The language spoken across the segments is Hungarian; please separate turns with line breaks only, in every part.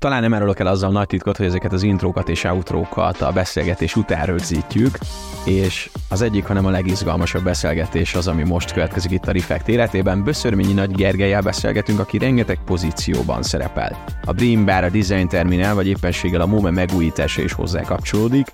Talán nem árulok el azzal nagy titkot, hogy ezeket az intrókat és outrókat a beszélgetés után rögzítjük, és az egyik, hanem a legizgalmasabb beszélgetés az, ami most következik itt a Reflect életében. Böszörményi Nagy Gergelyel beszélgetünk, aki rengeteg pozícióban szerepel. A Dream Bar, a Design Terminal, vagy éppenséggel a MOME megújítása is hozzá kapcsolódik,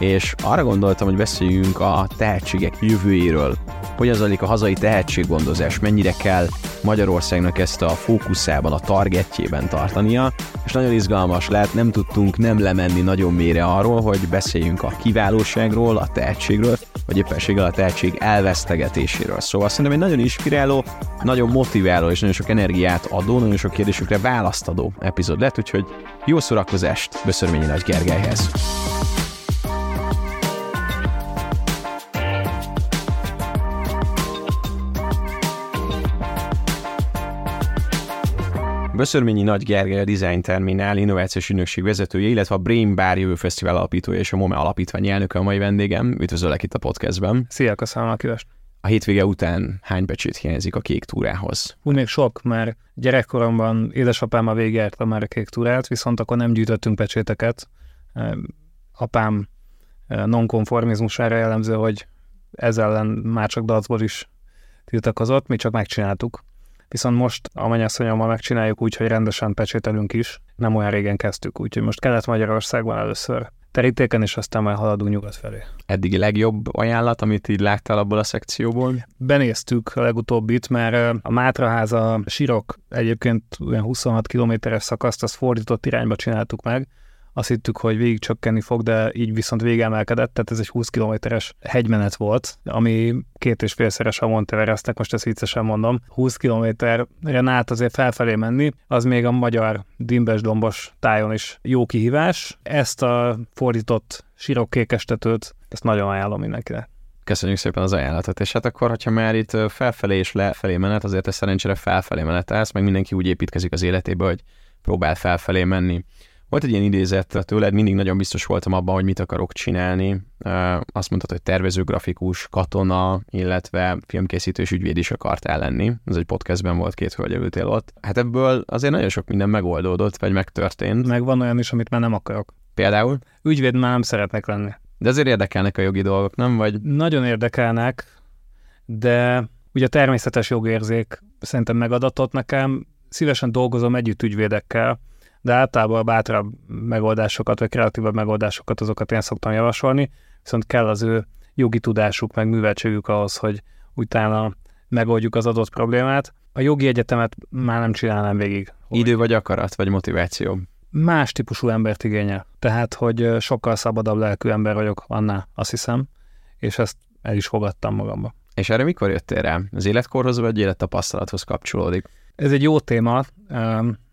és arra gondoltam, hogy beszéljünk a tehetségek jövőjéről, hogyan zajlik a hazai tehetséggondozás, mennyire kell Magyarországnak ezt a fókuszában, a targetjében tartania, és nagyon izgalmas lehet, nem tudtunk nem lemenni nagyon mélyre arról, hogy beszéljünk a kiválóságról, a tehetségről, vagy éppenséggel a tehetség elvesztegetéséről. Szóval szerintem egy nagyon inspiráló, nagyon motiváló és nagyon sok energiát adó, nagyon sok kérdésükre választadó epizód lett, úgyhogy jó szórakozást Böszörményi Nagy Gergelyhez! Böszörményi Nagy Gergely a Design Terminál innovációs ügynökség vezetője, illetve a Brain Bar Jövő Fesztivál alapítója és a MOME alapítvány elnöke a mai vendégem. Üdvözöllek itt a podcastben.
Szia, köszönöm a kívást.
A hétvége után hány becsét hiányzik a kék túrához?
Úgy még sok, mert gyerekkoromban édesapám a végigjárta már a kék túrát, viszont akkor nem gyűjtöttünk pecséteket. Apám nonkonformizmusára jellemző, hogy ezzel ellen már csak dacból is tiltakozott, mi csak megcsináltuk. Viszont most a mennyasszonyommal megcsináljuk úgy, hogy rendesen pecsételünk is. Nem olyan régen kezdtük, úgyhogy most Kelet-Magyarországban először terítéken, és aztán már haladunk nyugat felé.
Eddigi legjobb ajánlat, amit így láttál abból a szekcióból?
Benéztük a legutóbbit, mert a Mátraháza Sirok egyébként olyan 26 kilométeres szakaszt, azt fordított irányba csináltuk meg, azt hittük, hogy végig csökkenni fog, de így viszont végemelkedett, tehát ez egy 20 kilométeres hegymenet volt, ami két és félszeres a Monteverestnek, most ezt viccesen mondom. 20 kilométerre át azért felfelé menni, az még a magyar dimbes-dombos tájon is jó kihívás. Ezt a fordított sírok kékestetőt, ezt nagyon ajánlom mindenkinek.
Köszönjük szépen az ajánlatot, és hát akkor, hogyha már itt felfelé és lefelé menet, azért ez szerencsére felfelé menetelsz, meg mindenki úgy építkezik az életébe, hogy próbál felfelé menni. Volt egy ilyen idézet tőled, mindig nagyon biztos voltam abban, hogy mit akarok csinálni. Azt mondtad, hogy tervező, grafikus, katona, illetve filmkészítő és ügyvéd is akartál lenni. Ez egy podcastben volt, két hölgy ültél ott. Hát ebből azért nagyon sok minden megoldódott, vagy megtörtént.
Meg van olyan is, amit már nem akarok.
Például?
Ügyvéd már nem szeretnek lenni.
De azért érdekelnek a jogi dolgok, nem? Vagy...
Nagyon érdekelnek, de ugye a természetes jogérzék szerintem megadatott nekem. Szívesen dolgozom együtt ügyvédekkel, de általában a bátrabb megoldásokat, vagy kreatívabb megoldásokat, azokat én szoktam javasolni, viszont kell az ő jogi tudásuk, meg műveltségük ahhoz, hogy utána megoldjuk az adott problémát. A jogi egyetemet már nem csinálnám végig.
Idő vagy akarat, vagy motiváció?
Más típusú embert igényel. Tehát, hogy sokkal szabadabb lelkű ember vagyok annál, azt hiszem, és ezt el is fogadtam magamba.
És erre mikor jöttél rá? Az életkorhoz vagy élettapasztalathoz kapcsolódik?
Ez egy jó téma.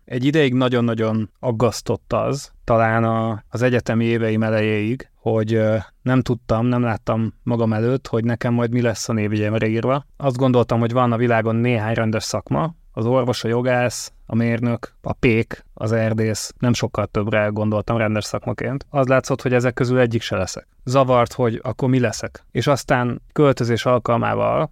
Egy ideig nagyon-nagyon aggasztott az, talán a, az egyetemi éveim elejéig, hogy nem tudtam, nem láttam magam előtt, hogy nekem majd mi lesz a névjegyemre írva. Azt gondoltam, hogy van a világon néhány rendes szakma, az orvos, a jogász, a mérnök, a pék, az erdész, nem sokkal többre gondoltam rendes szakmaként. Az látszott, hogy ezek közül egyik se leszek. Zavart, hogy akkor mi leszek. És aztán költözés alkalmával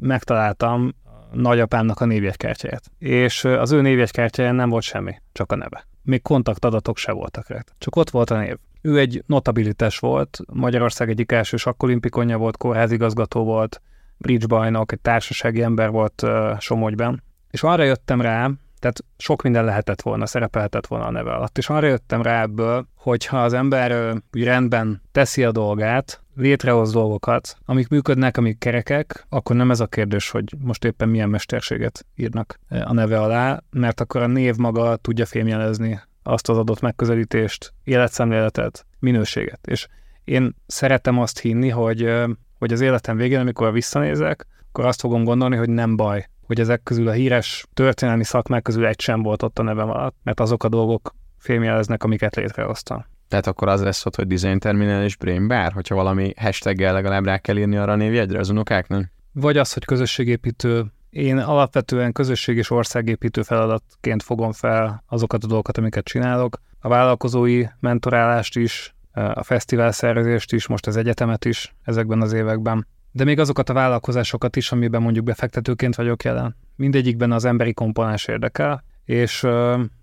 megtaláltam nagyapámnak a névjegykártyáját. És az ő névjegykártyáján nem volt semmi, csak a neve. Még kontaktadatok se voltak rá. Csak ott volt a név. Ő egy notabilitás volt, Magyarország egyik első sakkolimpikonja volt, kórházigazgató volt, bridge bajnok, egy társasági ember volt Somogyban. És arra jöttem rá, tehát sok minden lehetett volna, szerepelhetett volna a neve alatt. És arra jöttem rá ebből, hogy ha az ember úgy rendben teszi a dolgát, létrehoz dolgokat, amik működnek, amik kerekek, akkor nem ez a kérdés, hogy most éppen milyen mesterséget írnak a neve alá, mert akkor a név maga tudja fémjelezni azt az adott megközelítést, életszemléletet, minőséget. És én szeretem azt hinni, hogy, hogy az életem végén, amikor visszanézek, akkor azt fogom gondolni, hogy nem baj, hogy ezek közül a híres történelmi szakmák közül egy sem volt ott a nevem alatt, mert azok a dolgok fémjeleznek, amiket létrehoztam.
Tehát akkor az lesz ott, hogy Design Terminal és Brain Bar, hogyha valami hashtaggel legalább rá kell írni arra a névjegyre az unokáknak?
Vagy az, hogy közösségépítő. Én alapvetően közösség és országépítő feladatként fogom fel azokat a dolgokat, amiket csinálok. A vállalkozói mentorálást is, a fesztivál szervezést is, most az egyetemet is ezekben az években. De még azokat a vállalkozásokat is, amiben mondjuk befektetőként vagyok jelen. Mindegyikben az emberi komponens érdekel, és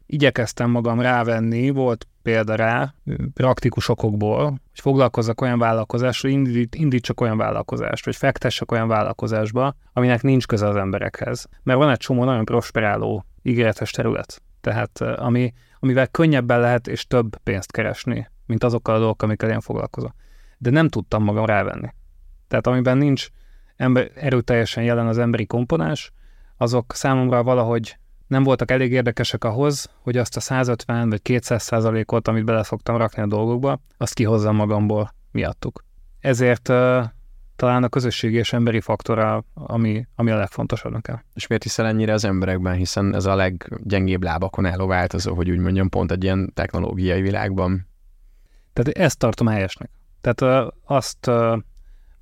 igyekeztem magam rávenni, volt példa rá, praktikus okokból, hogy foglalkozzak olyan vállalkozásra, indít, indítsak olyan vállalkozást, vagy fektessek olyan vállalkozásba, aminek nincs köze az emberekhez. Mert van egy csomó nagyon prosperáló, ígéretes terület. Tehát ami, amivel könnyebben lehet és több pénzt keresni, mint azokkal a dolgokkal, amikkel én foglalkozom. De nem tudtam magam rávenni. Tehát amiben nincs ember, erőteljesen jelen az emberi komponens, azok számomra valahogy nem voltak elég érdekesek ahhoz, hogy azt a 150 vagy 200 százalékot, amit bele szoktam rakni a dolgokba, azt kihozzam magamból miattuk. Ezért uh, talán a közösségi és emberi faktora, ami, ami a legfontosabb nekem.
És miért hiszel ennyire az emberekben, hiszen ez a leggyengébb lábakon álló változó, hogy úgy mondjam, pont egy ilyen technológiai világban.
Tehát ezt tartom helyesnek. Tehát uh, azt uh,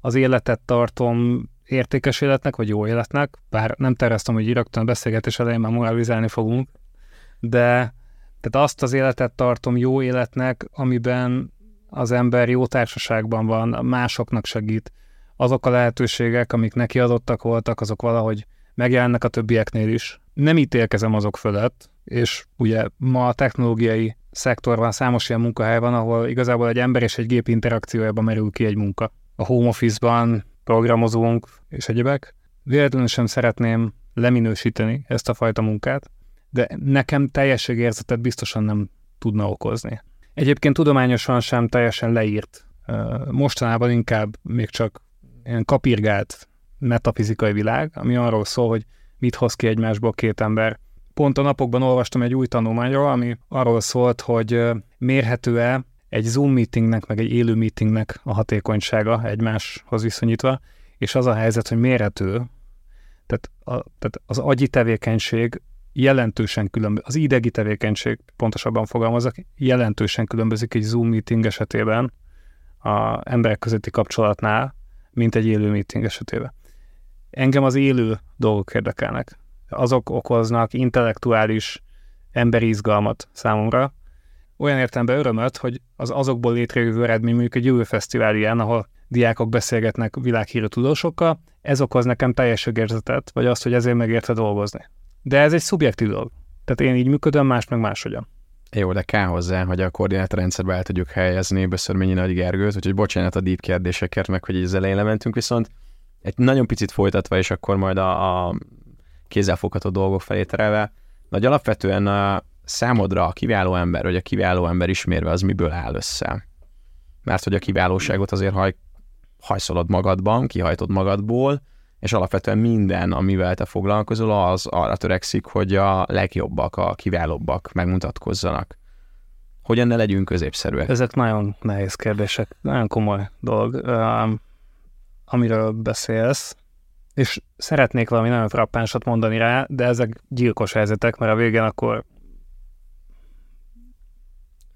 az életet tartom értékes életnek, vagy jó életnek, bár nem terveztem, hogy rögtön a beszélgetés elején már moralizálni fogunk, de tehát azt az életet tartom jó életnek, amiben az ember jó társaságban van, másoknak segít. Azok a lehetőségek, amik neki adottak voltak, azok valahogy megjelennek a többieknél is. Nem ítélkezem azok fölött, és ugye ma a technológiai szektorban számos ilyen munkahely van, ahol igazából egy ember és egy gép interakciójában merül ki egy munka. A home office-ban programozunk és egyebek. Véletlenül sem szeretném leminősíteni ezt a fajta munkát, de nekem teljességérzetet biztosan nem tudna okozni. Egyébként tudományosan sem teljesen leírt. Mostanában inkább még csak ilyen kapirgált metafizikai világ, ami arról szól, hogy mit hoz ki egymásból két ember. Pont a napokban olvastam egy új tanulmányról, ami arról szólt, hogy mérhető-e egy Zoom meetingnek, meg egy élő meetingnek a hatékonysága egymáshoz viszonyítva, és az a helyzet, hogy mérhető, tehát, a, tehát az agyi tevékenység jelentősen különbözik, az idegi tevékenység, pontosabban fogalmazok, jelentősen különbözik egy Zoom meeting esetében a emberek közötti kapcsolatnál, mint egy élő meeting esetében. Engem az élő dolgok érdekelnek. Azok okoznak intellektuális emberi izgalmat számomra, olyan értelemben örömöt, hogy az azokból létrejövő eredmény mondjuk egy jövő fesztivál ilyen, ahol diákok beszélgetnek világhírű tudósokkal, ez okoz nekem teljes érzetet, vagy azt, hogy ezért megérte dolgozni. De ez egy szubjektív dolog. Tehát én így működöm, más meg máshogyan.
Jó, de kell hozzá, hogy a koordinátorrendszerbe el tudjuk helyezni Böszörményi Nagy Gergőt, úgyhogy bocsánat a deep kérdésekért, meg hogy így az elején lementünk, viszont egy nagyon picit folytatva, és akkor majd a, a kézzelfogható dolgok felé terelve, nagy alapvetően a, számodra a kiváló ember, vagy a kiváló ember ismérve az miből áll össze? Mert hogy a kiválóságot azért haj, hajszolod magadban, kihajtod magadból, és alapvetően minden, amivel te foglalkozol, az arra törekszik, hogy a legjobbak, a kiválóbbak megmutatkozzanak. Hogyan ne legyünk középszerűek?
Ezek nagyon nehéz kérdések, nagyon komoly dolog, amiről beszélsz, és szeretnék valami nagyon frappánsat mondani rá, de ezek gyilkos helyzetek, mert a végén akkor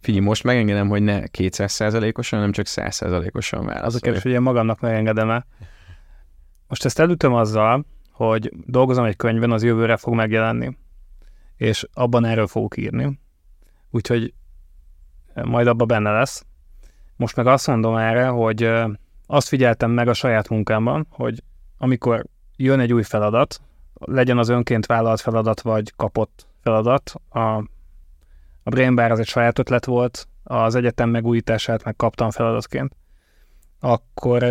Figyelj, most megengedem, hogy ne 200%-osan, hanem csak 100%-osan válaszolj.
Az a kérdés, hogy én magamnak megengedem-e. Most ezt elütöm azzal, hogy dolgozom egy könyvben, az jövőre fog megjelenni, és abban erről fogok írni. Úgyhogy majd abban benne lesz. Most meg azt mondom erre, hogy azt figyeltem meg a saját munkámban, hogy amikor jön egy új feladat, legyen az önként vállalt feladat, vagy kapott feladat a a Brain Bar az egy saját ötlet volt, az egyetem megújítását meg kaptam feladatként, akkor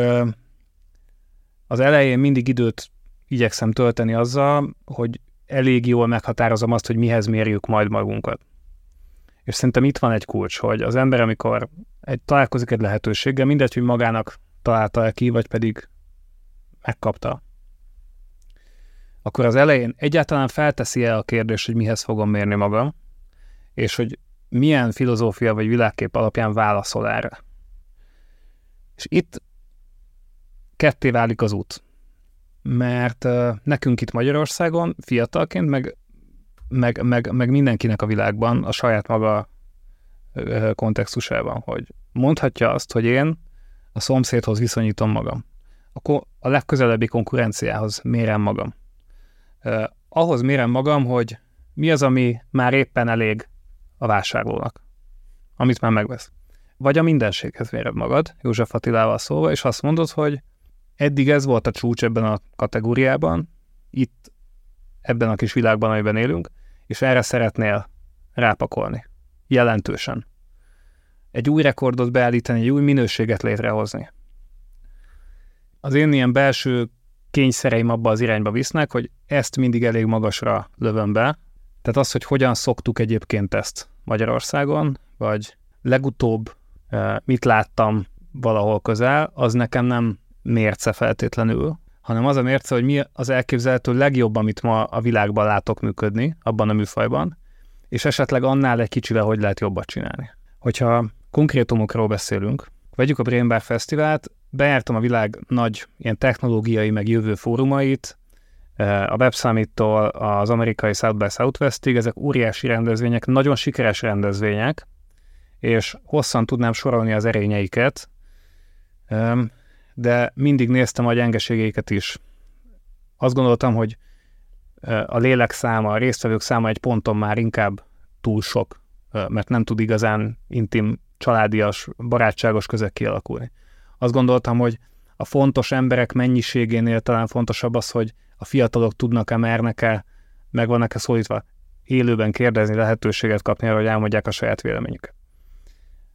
az elején mindig időt igyekszem tölteni azzal, hogy elég jól meghatározom azt, hogy mihez mérjük majd magunkat. És szerintem itt van egy kulcs, hogy az ember, amikor egy, találkozik egy lehetőséggel, mindegy, hogy magának találta -e ki, vagy pedig megkapta, akkor az elején egyáltalán felteszi el a kérdést, hogy mihez fogom mérni magam, és hogy milyen filozófia vagy világkép alapján válaszol erre. És itt ketté válik az út. Mert nekünk itt Magyarországon fiatalként, meg, meg, meg, meg mindenkinek a világban a saját maga kontextusában, hogy mondhatja azt, hogy én a szomszédhoz viszonyítom magam. Akkor a legközelebbi konkurenciához mérem magam. Ahhoz mérem magam, hogy mi az, ami már éppen elég a vásárlónak, amit már megvesz. Vagy a mindenséghez véred magad, József Attilával szólva, és azt mondod, hogy eddig ez volt a csúcs ebben a kategóriában, itt ebben a kis világban, amiben élünk, és erre szeretnél rápakolni. Jelentősen. Egy új rekordot beállítani, egy új minőséget létrehozni. Az én ilyen belső kényszereim abba az irányba visznek, hogy ezt mindig elég magasra lövöm be. Tehát az, hogy hogyan szoktuk egyébként ezt Magyarországon, vagy legutóbb eh, mit láttam valahol közel, az nekem nem mérce feltétlenül, hanem az a mérce, hogy mi az elképzelhető legjobb, amit ma a világban látok működni, abban a műfajban, és esetleg annál egy kicsivel hogy lehet jobbat csinálni. Hogyha konkrétumokról beszélünk, vegyük a Brain Bar Fesztivált, bejártam a világ nagy ilyen technológiai meg jövő fórumait, a Web Summit-tól az amerikai South by Southwestig, ezek óriási rendezvények, nagyon sikeres rendezvények, és hosszan tudnám sorolni az erényeiket, de mindig néztem a gyengeségeiket is. Azt gondoltam, hogy a lélek száma, a résztvevők száma egy ponton már inkább túl sok, mert nem tud igazán intim, családias, barátságos közeg kialakulni. Azt gondoltam, hogy a fontos emberek mennyiségénél talán fontosabb az, hogy a fiatalok tudnak-e, mernek-e, meg vannak-e szólítva élőben kérdezni, lehetőséget kapni arra, hogy elmondják a saját véleményüket.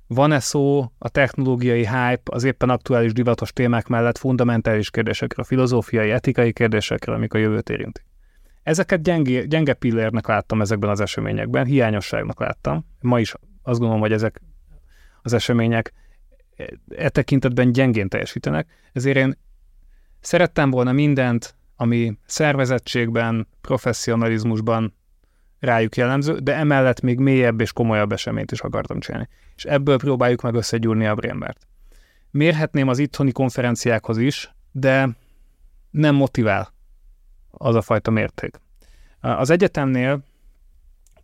Van-e szó a technológiai hype az éppen aktuális divatos témák mellett fundamentális kérdésekre, filozófiai, etikai kérdésekre, amik a jövőt érintik? Ezeket gyenge, gyenge pillérnek láttam ezekben az eseményekben, hiányosságnak láttam. Ma is azt gondolom, hogy ezek az események e tekintetben gyengén teljesítenek, ezért én szerettem volna mindent, ami szervezettségben, professzionalizmusban rájuk jellemző, de emellett még mélyebb és komolyabb eseményt is akartam csinálni. És ebből próbáljuk meg összegyúrni a Brainbert. Mérhetném az itthoni konferenciákhoz is, de nem motivál az a fajta mérték. Az egyetemnél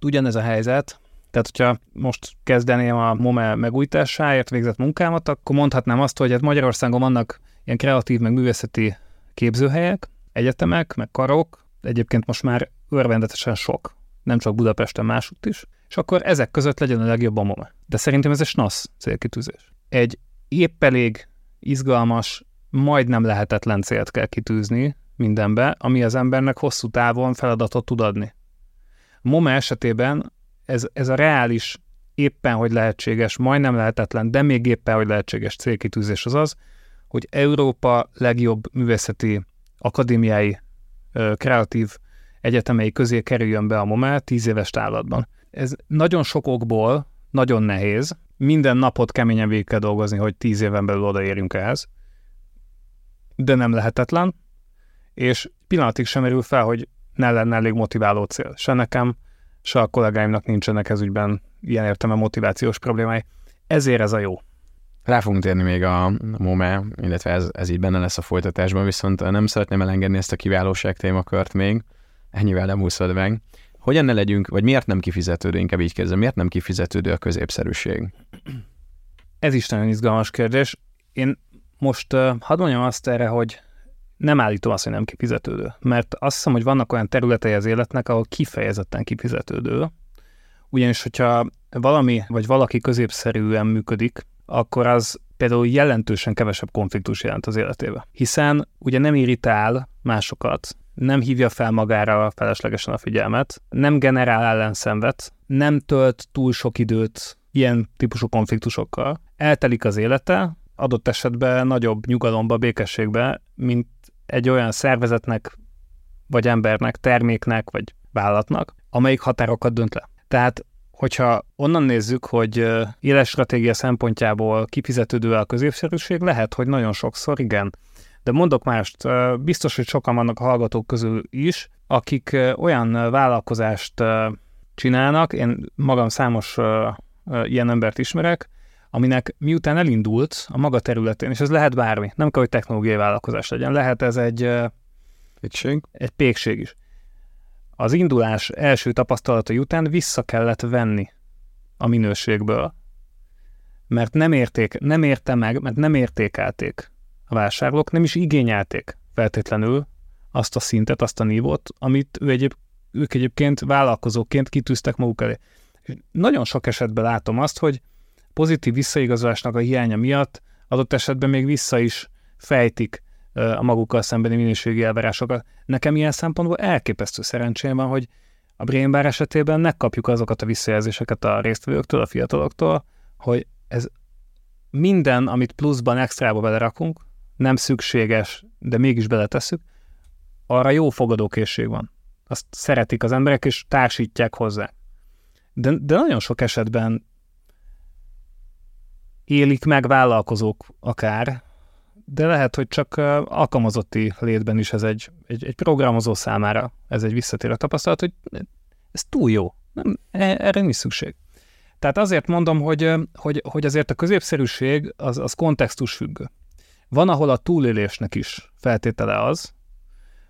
ugyanez a helyzet, tehát hogyha most kezdeném a MOME megújításáért végzett munkámat, akkor mondhatnám azt, hogy hát Magyarországon vannak ilyen kreatív, meg művészeti képzőhelyek, egyetemek, meg karok, egyébként most már örvendetesen sok nem csak Budapesten, másutt is, és akkor ezek között legyen a legjobb a MOME. De szerintem ez egy snasz célkitűzés. Egy épp elég izgalmas, majdnem lehetetlen célt kell kitűzni mindenbe, ami az embernek hosszú távon feladatot tud adni. A MOME esetében ez, ez a reális, éppen hogy lehetséges, majdnem lehetetlen, de még éppen hogy lehetséges célkitűzés az az, hogy Európa legjobb művészeti, akadémiai, kreatív egyetemei közé kerüljön be a MOME 10 éves távlatban. Ez nagyon sok okból nagyon nehéz, minden napot keményen végig kell dolgozni, hogy 10 éven belül odaérjünk ehhez, de nem lehetetlen, és pillanatig sem merül fel, hogy ne lenne elég motiváló cél. Se nekem, se a kollégáimnak nincsenek ez ügyben ilyen értelme motivációs problémái. Ezért ez a jó.
Rá fogunk térni még a MOME, illetve ez, ez így benne lesz a folytatásban, viszont nem szeretném elengedni ezt a kiválóság témakört még ennyivel nem úszod meg. Hogyan ne legyünk, vagy miért nem kifizetődő, inkább így kérdezem, miért nem kifizetődő a középszerűség?
Ez is nagyon izgalmas kérdés. Én most uh, hadd mondjam azt erre, hogy nem állítom azt, hogy nem kifizetődő, mert azt hiszem, hogy vannak olyan területei az életnek, ahol kifejezetten kifizetődő, ugyanis, hogyha valami vagy valaki középszerűen működik, akkor az például jelentősen kevesebb konfliktus jelent az életébe. Hiszen ugye nem irritál másokat, nem hívja fel magára feleslegesen a figyelmet, nem generál ellenszenvet, nem tölt túl sok időt ilyen típusú konfliktusokkal. Eltelik az élete, adott esetben nagyobb nyugalomba, békességbe, mint egy olyan szervezetnek, vagy embernek, terméknek, vagy vállalatnak, amelyik határokat dönt le. Tehát, hogyha onnan nézzük, hogy éles stratégia szempontjából kifizetődő a középszerűség, lehet, hogy nagyon sokszor igen, de mondok mást, biztos, hogy sokan vannak a hallgatók közül is, akik olyan vállalkozást csinálnak, én magam számos ilyen embert ismerek, aminek miután elindult a maga területén, és ez lehet bármi, nem kell, hogy technológiai vállalkozás legyen, lehet ez egy
pékség,
egy pékség is. Az indulás első tapasztalatai után vissza kellett venni a minőségből, mert nem érték, nem érte meg, mert nem értékelték a vásárlók nem is igényelték feltétlenül azt a szintet, azt a nívót, amit ő egyéb, ők egyébként vállalkozóként kitűztek maguk elé. Nagyon sok esetben látom azt, hogy pozitív visszaigazolásnak a hiánya miatt adott esetben még vissza is fejtik a magukkal szembeni minőségi elvárásokat. Nekem ilyen szempontból elképesztő szerencsém van, hogy A Brain Bar esetében megkapjuk azokat a visszajelzéseket a résztvevőktől, a fiataloktól, hogy ez minden, amit pluszban, extrába belerakunk, nem szükséges, de mégis beletesszük, arra jó fogadókészség van. Azt szeretik az emberek, és társítják hozzá. De, de nagyon sok esetben élik meg vállalkozók akár, de lehet, hogy csak alkalmazotti létben is ez egy, egy, egy programozó számára ez egy visszatérő tapasztalat, hogy ez túl jó, nem, e, erre nincs szükség. Tehát azért mondom, hogy, hogy, hogy azért a középszerűség az, az kontextus függő. Van, ahol a túlélésnek is feltétele az,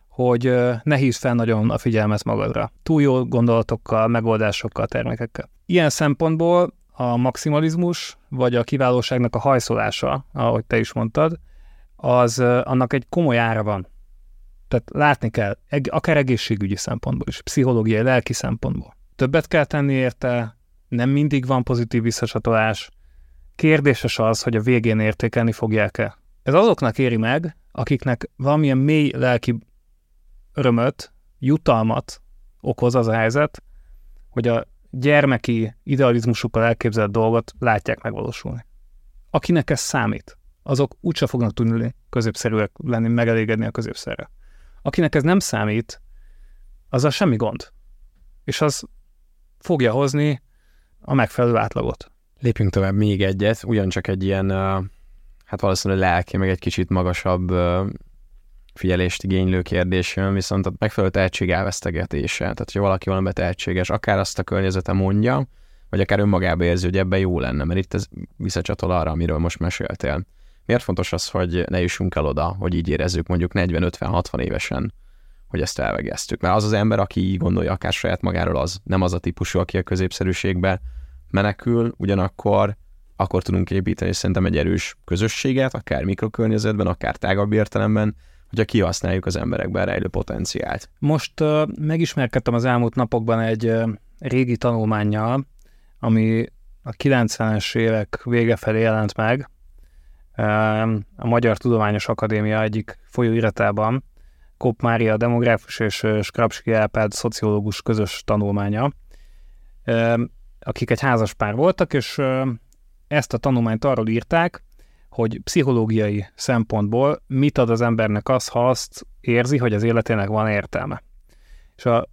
hogy ne hívsz fel nagyon a figyelmet magadra. Túl jó gondolatokkal, megoldásokkal, termékekkel. Ilyen szempontból a maximalizmus, vagy a kiválóságnak a hajszolása, ahogy te is mondtad, az annak egy komoly ára van. Tehát látni kell, akár egészségügyi szempontból is, pszichológiai, lelki szempontból. Többet kell tenni érte, nem mindig van pozitív visszacsatolás. Kérdéses az, hogy a végén értékelni fogják-e. Ez azoknak éri meg, akiknek valamilyen mély lelki örömöt, jutalmat okoz az a helyzet, hogy a gyermeki idealizmusukkal elképzelt dolgot látják megvalósulni. Akinek ez számít, azok úgyse fognak tudni középszerűek lenni, megelégedni a középszerre. Akinek ez nem számít, azzal semmi gond. És az fogja hozni a megfelelő átlagot.
Lépjünk tovább még egyet, ugyancsak egy ilyen, hát valószínűleg lelki, meg egy kicsit magasabb figyelést igénylő kérdés jön, viszont a megfelelő tehetség elvesztegetése. Tehát, hogyha valaki valami tehetséges, akár azt a környezete mondja, vagy akár önmagába érzi, hogy ebben jó lenne, mert itt ez visszacsatol arra, amiről most meséltél. Miért fontos az, hogy ne jussunk el oda, hogy így érezzük mondjuk 40-50-60 évesen, hogy ezt elvegeztük? Mert az az ember, aki így gondolja akár saját magáról, az nem az a típusú, aki a középszerűségbe menekül, ugyanakkor akkor tudunk építeni szerintem egy erős közösséget, akár mikrokörnyezetben, akár tágabb értelemben, hogyha kihasználjuk az emberekben rejlő potenciált.
Most uh, megismerkedtem az elmúlt napokban egy uh, régi tanulmányjal, ami a 90-es évek vége felé jelent meg, a Magyar Tudományos Akadémia egyik folyóiratában, Kopp Mária demográfus és Skrapski Elpád szociológus közös tanulmánya, akik egy házas pár voltak, és ezt a tanulmányt arról írták, hogy pszichológiai szempontból mit ad az embernek az, ha azt érzi, hogy az életének van értelme. És a,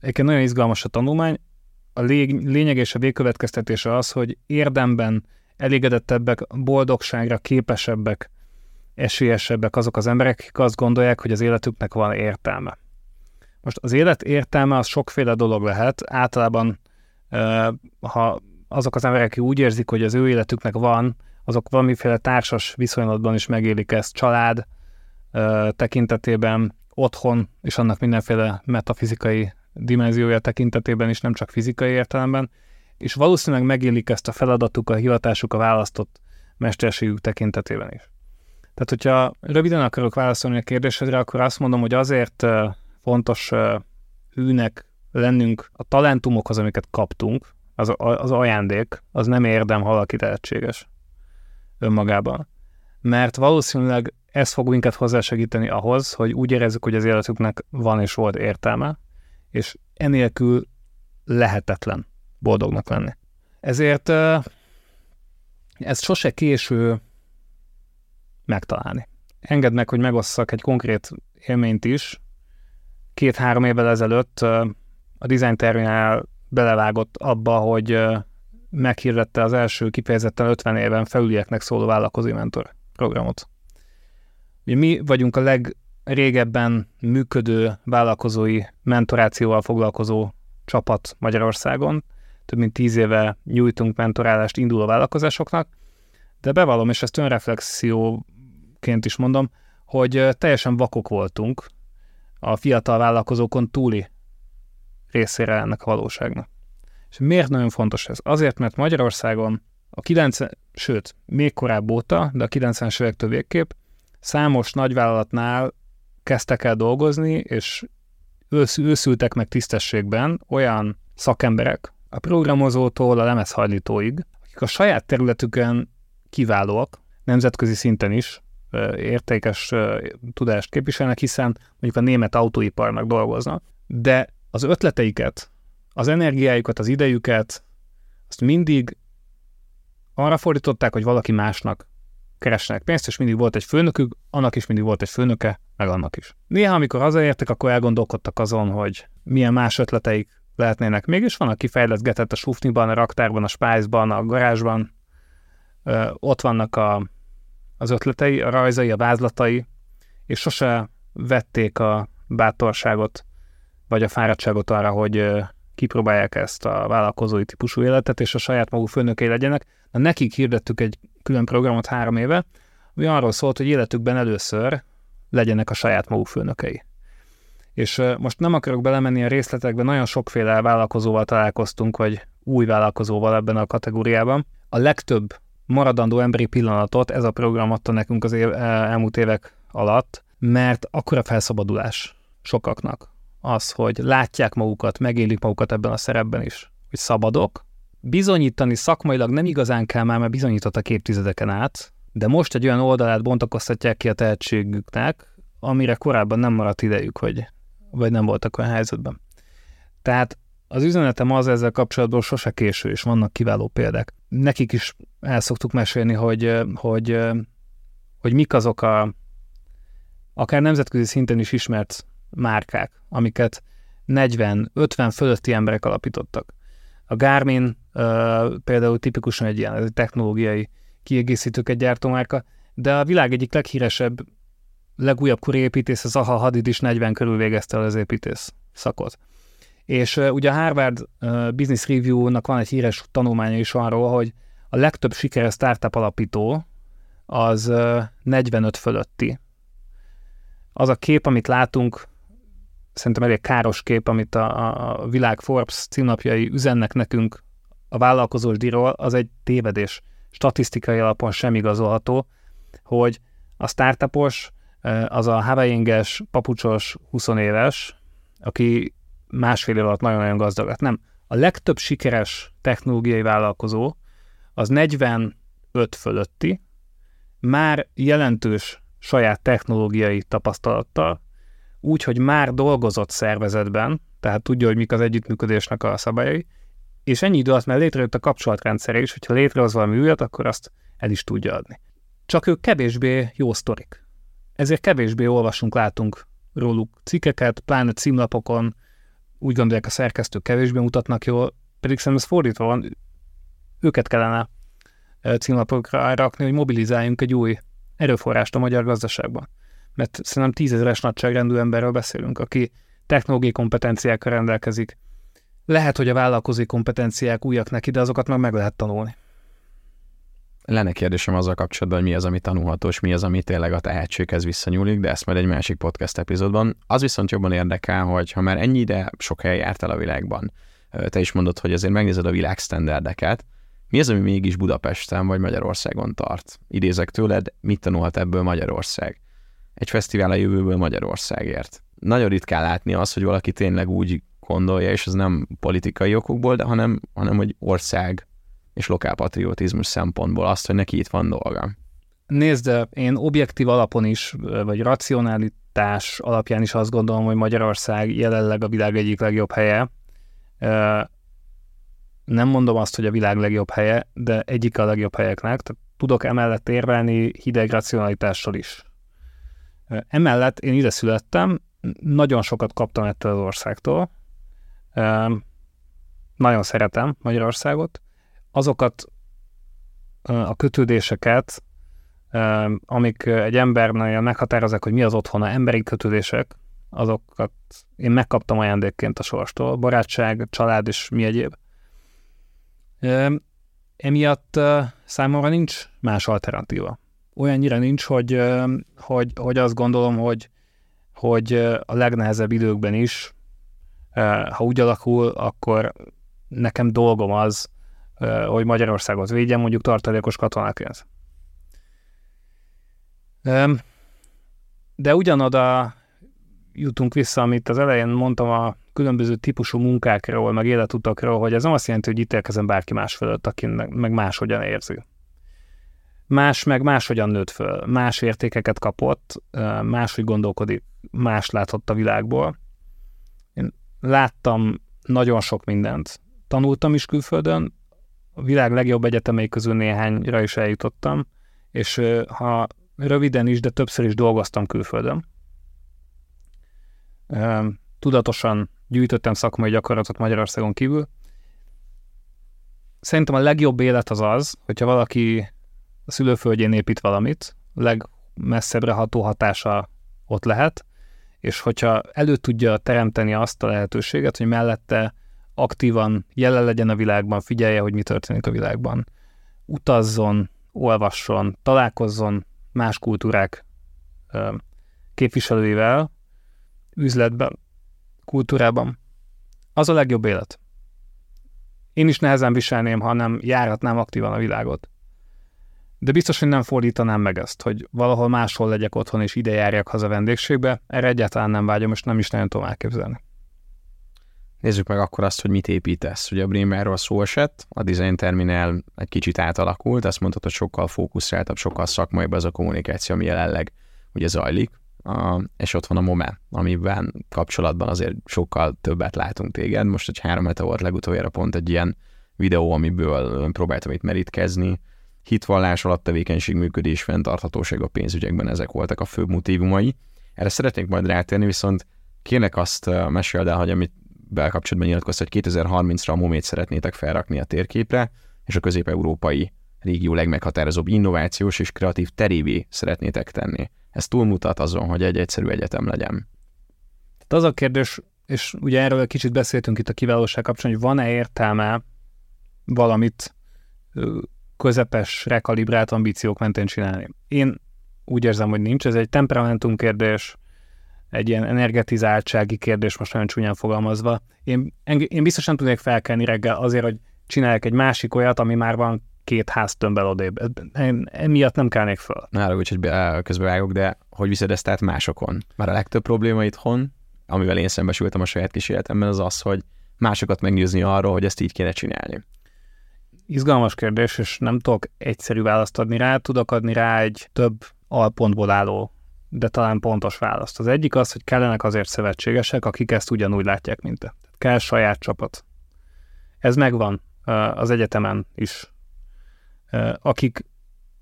egyébként nagyon izgalmas a tanulmány, a lég, lényeg és a végkövetkeztetése az, hogy érdemben elégedettebbek, boldogságra képesebbek, esélyesebbek azok az emberek, akik azt gondolják, hogy az életüknek van értelme. Most az élet értelme az sokféle dolog lehet. Általában, ha azok az emberek, akik úgy érzik, hogy az ő életüknek van, azok valamiféle társas viszonylatban is megélik ezt, család tekintetében, otthon, és annak mindenféle metafizikai dimenziója tekintetében is, nem csak fizikai értelemben, és valószínűleg megélik ezt a feladatuk, a hivatásuk, a választott mesterségük tekintetében is. Tehát, hogyha röviden akarok válaszolni a kérdésedre, akkor azt mondom, hogy azért fontos hűnek lennünk a talentumokhoz, amiket kaptunk, az, az ajándék, az nem érdem, ha valaki tehetséges önmagában. Mert valószínűleg ez fog minket hozzásegíteni ahhoz, hogy úgy érezzük, hogy az életüknek van és volt értelme, és enélkül lehetetlen boldognak lenni. Ezért ez sose késő megtalálni. Engedd meg, hogy megosszak egy konkrét élményt is. Két-három évvel ezelőtt a Design Terminál belevágott abba, hogy meghirdette az első kifejezetten 50 éven felülieknek szóló vállalkozói mentor programot. Mi vagyunk a legrégebben működő vállalkozói mentorációval foglalkozó csapat Magyarországon. Több mint tíz éve nyújtunk mentorálást induló vállalkozásoknak, de bevallom, és ezt önreflexióként is mondom, hogy teljesen vakok voltunk a fiatal vállalkozókon túli részére ennek a valóságnak. És miért nagyon fontos ez? Azért, mert Magyarországon a 90, sőt, még korábban óta, de a 90-es évektől végképp számos nagyvállalatnál kezdtek el dolgozni, és őszültek meg tisztességben olyan szakemberek, a programozótól a lemezhajlítóig, akik a saját területükön kiválóak, nemzetközi szinten is értékes tudást képviselnek, hiszen mondjuk a német autóiparnak dolgoznak, de az ötleteiket, az energiájukat, az idejüket, azt mindig arra fordították, hogy valaki másnak keresnek pénzt, és mindig volt egy főnökük, annak is mindig volt egy főnöke, meg annak is. Néha, amikor hazaértek, akkor elgondolkodtak azon, hogy milyen más ötleteik lehetnének még, és van, aki fejleszgetett a sufniban, a raktárban, a spice-ban, a garázsban, ö, ott vannak a, az ötletei, a rajzai, a vázlatai, és sose vették a bátorságot, vagy a fáradtságot arra, hogy ö, kipróbálják ezt a vállalkozói típusú életet, és a saját maguk főnökei legyenek. Na, nekik hirdettük egy külön programot három éve, ami arról szólt, hogy életükben először legyenek a saját maguk főnökei. És most nem akarok belemenni a részletekbe, nagyon sokféle vállalkozóval találkoztunk, vagy új vállalkozóval ebben a kategóriában. A legtöbb maradandó emberi pillanatot ez a program adta nekünk az év, elmúlt évek alatt, mert akkora felszabadulás sokaknak az, hogy látják magukat, megélik magukat ebben a szerepben is, hogy szabadok. Bizonyítani szakmailag nem igazán kell már, mert bizonyítottak évtizedeken át, de most egy olyan oldalát bontakoztatják ki a tehetségüknek, amire korábban nem maradt idejük, hogy, vagy nem voltak olyan helyzetben. Tehát az üzenetem az ezzel kapcsolatban sose késő, és vannak kiváló példák. Nekik is el szoktuk mesélni, hogy, hogy, hogy mik azok a akár nemzetközi szinten is ismert márkák, amiket 40-50 fölötti emberek alapítottak. A Garmin uh, például tipikusan egy ilyen, ez egy technológiai kiegészítőket gyártó márka, de a világ egyik leghíresebb, legújabb kori építész, az Aha Hadid is 40 körül végezte el az építész szakot. És ugye a Harvard Business Review-nak van egy híres tanulmánya is arról, hogy a legtöbb sikeres startup alapító az uh, 45 fölötti. Az a kép, amit látunk, szerintem elég káros kép, amit a, a világ Forbes címlapjai üzennek nekünk a vállalkozós díjról, az egy tévedés. Statisztikai alapon sem igazolható, hogy a startupos, az a Hawaii-inges, papucsos 20 éves, aki másfél év alatt nagyon-nagyon gazdag lett. Nem. A legtöbb sikeres technológiai vállalkozó az 45 fölötti, már jelentős saját technológiai tapasztalattal, úgy, hogy már dolgozott szervezetben, tehát tudja, hogy mik az együttműködésnek a szabályai, és ennyi idő alatt már létrejött a kapcsolatrendszere is, hogyha létrehoz valami újat, akkor azt el is tudja adni. Csak ők kevésbé jó sztorik. Ezért kevésbé olvasunk, látunk róluk cikkeket, pláne címlapokon, úgy gondolják a szerkesztők kevésbé mutatnak jól, pedig szerintem ez fordítva van, őket kellene címlapokra rakni, hogy mobilizáljunk egy új erőforrást a magyar gazdaságban mert szerintem tízezeres nagyságrendű emberről beszélünk, aki technológiai kompetenciákkal rendelkezik. Lehet, hogy a vállalkozói kompetenciák újak neki, de azokat meg meg lehet tanulni.
Lenne kérdésem azzal kapcsolatban, hogy mi az, ami tanulható, és mi az, ami tényleg a tehetséghez visszanyúlik, de ezt majd egy másik podcast epizódban. Az viszont jobban érdekel, hogy ha már ennyi ide sok helyen jártál a világban, te is mondod, hogy azért megnézed a világsztenderdeket, mi az, ami mégis Budapesten vagy Magyarországon tart? Idézek tőled, mit tanulhat ebből Magyarország? egy fesztivál a jövőből Magyarországért. Nagyon ritkán látni azt, hogy valaki tényleg úgy gondolja, és ez nem politikai okokból, de hanem, hanem hogy ország és lokálpatriotizmus szempontból azt, hogy neki itt van dolga.
Nézd, én objektív alapon is, vagy racionalitás alapján is azt gondolom, hogy Magyarország jelenleg a világ egyik legjobb helye. Nem mondom azt, hogy a világ legjobb helye, de egyik a legjobb helyeknek. Tudok emellett érvelni hideg racionalitással is. Emellett én ide születtem, nagyon sokat kaptam ettől az országtól, nagyon szeretem Magyarországot, azokat a kötődéseket, amik egy nagyon meghatározzák, hogy mi az otthona, emberi kötődések, azokat én megkaptam ajándékként a sorstól, barátság, család és mi egyéb. Emiatt számomra nincs más alternatíva olyannyira nincs, hogy, hogy, hogy azt gondolom, hogy, hogy a legnehezebb időkben is, ha úgy alakul, akkor nekem dolgom az, hogy Magyarországot védjem, mondjuk tartalékos katonáként. De ugyanoda jutunk vissza, amit az elején mondtam a különböző típusú munkákról, meg életutakról, hogy ez nem azt jelenti, hogy ítélkezem bárki más fölött, aki meg máshogyan érzi. Más meg máshogyan nőtt föl, más értékeket kapott, máshogy gondolkodik, más látott a világból. Én láttam nagyon sok mindent. Tanultam is külföldön, a világ legjobb egyetemei közül néhányra is eljutottam, és ha röviden is, de többször is dolgoztam külföldön. Tudatosan gyűjtöttem szakmai gyakorlatot Magyarországon kívül. Szerintem a legjobb élet az az, hogyha valaki a szülőföldjén épít valamit, a legmesszebbre ható hatása ott lehet, és hogyha elő tudja teremteni azt a lehetőséget, hogy mellette aktívan jelen legyen a világban, figyelje, hogy mi történik a világban, utazzon, olvasson, találkozzon más kultúrák képviselőivel, üzletben, kultúrában. Az a legjobb élet. Én is nehezen viselném, ha nem járhatnám aktívan a világot. De biztos, hogy nem fordítanám meg ezt, hogy valahol máshol legyek otthon és ide járjak haza vendégségbe, erre egyáltalán nem vágyom, és nem is nagyon tudom elképzelni.
Nézzük meg akkor azt, hogy mit építesz. Ugye a Bremerről szó esett, a Design Terminal egy kicsit átalakult, azt mondtad, hogy sokkal fókuszáltabb, sokkal szakmaibb az a kommunikáció, ami jelenleg ugye zajlik, a, és ott van a Mome, amiben kapcsolatban azért sokkal többet látunk téged. Most egy három hete volt legutoljára pont egy ilyen videó, amiből próbáltam itt merítkezni, hitvallás alatt tevékenység működés, fenntarthatóság a pénzügyekben, ezek voltak a fő motivumai. Erre szeretnék majd rátérni, viszont kérlek azt meséld el, hogy amit belkapcsolatban nyilatkoztat, hogy 2030-ra a momét szeretnétek felrakni a térképre, és a közép-európai régió legmeghatározóbb innovációs és kreatív terévé szeretnétek tenni. Ez túlmutat azon, hogy egy egyszerű egyetem legyen.
Tehát az a kérdés, és ugye erről egy kicsit beszéltünk itt a kiválóság kapcsán, hogy van-e értelme valamit közepes, rekalibrált ambíciók mentén csinálni. Én úgy érzem, hogy nincs. Ez egy temperamentum kérdés, egy ilyen energetizáltsági kérdés, most nagyon csúnyán fogalmazva. Én, én biztos nem tudnék felkelni reggel azért, hogy csinálják egy másik olyat, ami már van két háztömbbel odébb. Én emiatt nem kelnék föl.
Na, úgy, hogy közbevágok, de hogy viszed ezt át másokon? Már a legtöbb probléma itthon, amivel én szembesültem a saját kísérletemben, az az, hogy másokat meggyőzni arról, hogy ezt így kéne csinálni
izgalmas kérdés, és nem tudok egyszerű választ adni rá, tudok adni rá egy több alpontból álló, de talán pontos választ. Az egyik az, hogy kellenek azért szövetségesek, akik ezt ugyanúgy látják, mint te. Kell saját csapat. Ez megvan az egyetemen is. Akik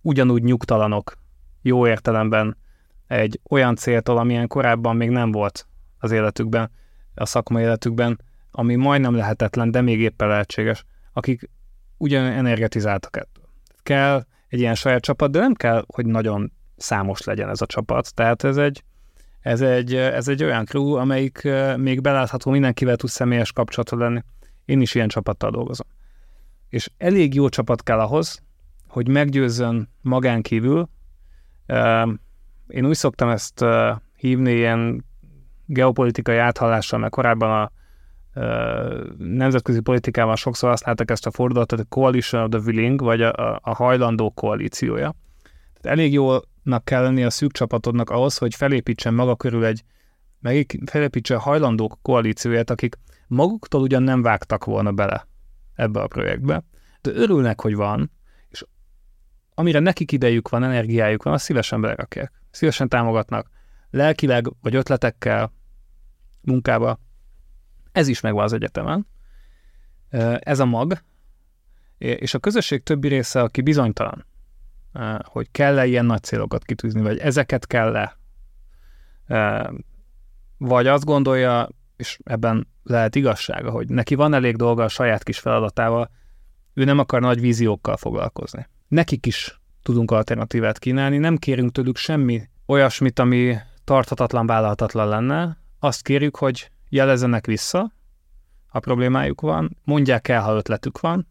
ugyanúgy nyugtalanok, jó értelemben egy olyan céltól, amilyen korábban még nem volt az életükben, a szakmai életükben, ami majdnem lehetetlen, de még éppen lehetséges, akik ugyan energetizáltak ettől. Kell egy ilyen saját csapat, de nem kell, hogy nagyon számos legyen ez a csapat. Tehát ez egy, ez egy, ez egy olyan crew, amelyik még belátható, mindenkivel tud személyes kapcsolatod lenni. Én is ilyen csapattal dolgozom. És elég jó csapat kell ahhoz, hogy meggyőzzön magán kívül. Én úgy szoktam ezt hívni ilyen geopolitikai áthallással, mert korábban a nemzetközi politikában sokszor használtak ezt a fordulatot, a coalition of the willing, vagy a, a, a hajlandó koalíciója. Tehát elég jónak kell lenni a szűk csapatodnak ahhoz, hogy felépítsen maga körül egy, meg felépítse a hajlandók koalícióját, akik maguktól ugyan nem vágtak volna bele ebbe a projektbe, de örülnek, hogy van, és amire nekik idejük van, energiájuk van, azt szívesen belerakják. Szívesen támogatnak lelkileg, vagy ötletekkel, munkába, ez is megvan az egyetemen. Ez a mag, és a közösség többi része, aki bizonytalan, hogy kell-e ilyen nagy célokat kitűzni, vagy ezeket kell-e, vagy azt gondolja, és ebben lehet igazsága, hogy neki van elég dolga a saját kis feladatával, ő nem akar nagy víziókkal foglalkozni. Nekik is tudunk alternatívát kínálni, nem kérünk tőlük semmi olyasmit, ami tarthatatlan, vállalhatatlan lenne, azt kérjük, hogy jelezzenek vissza, ha problémájuk van, mondják el, ha ötletük van,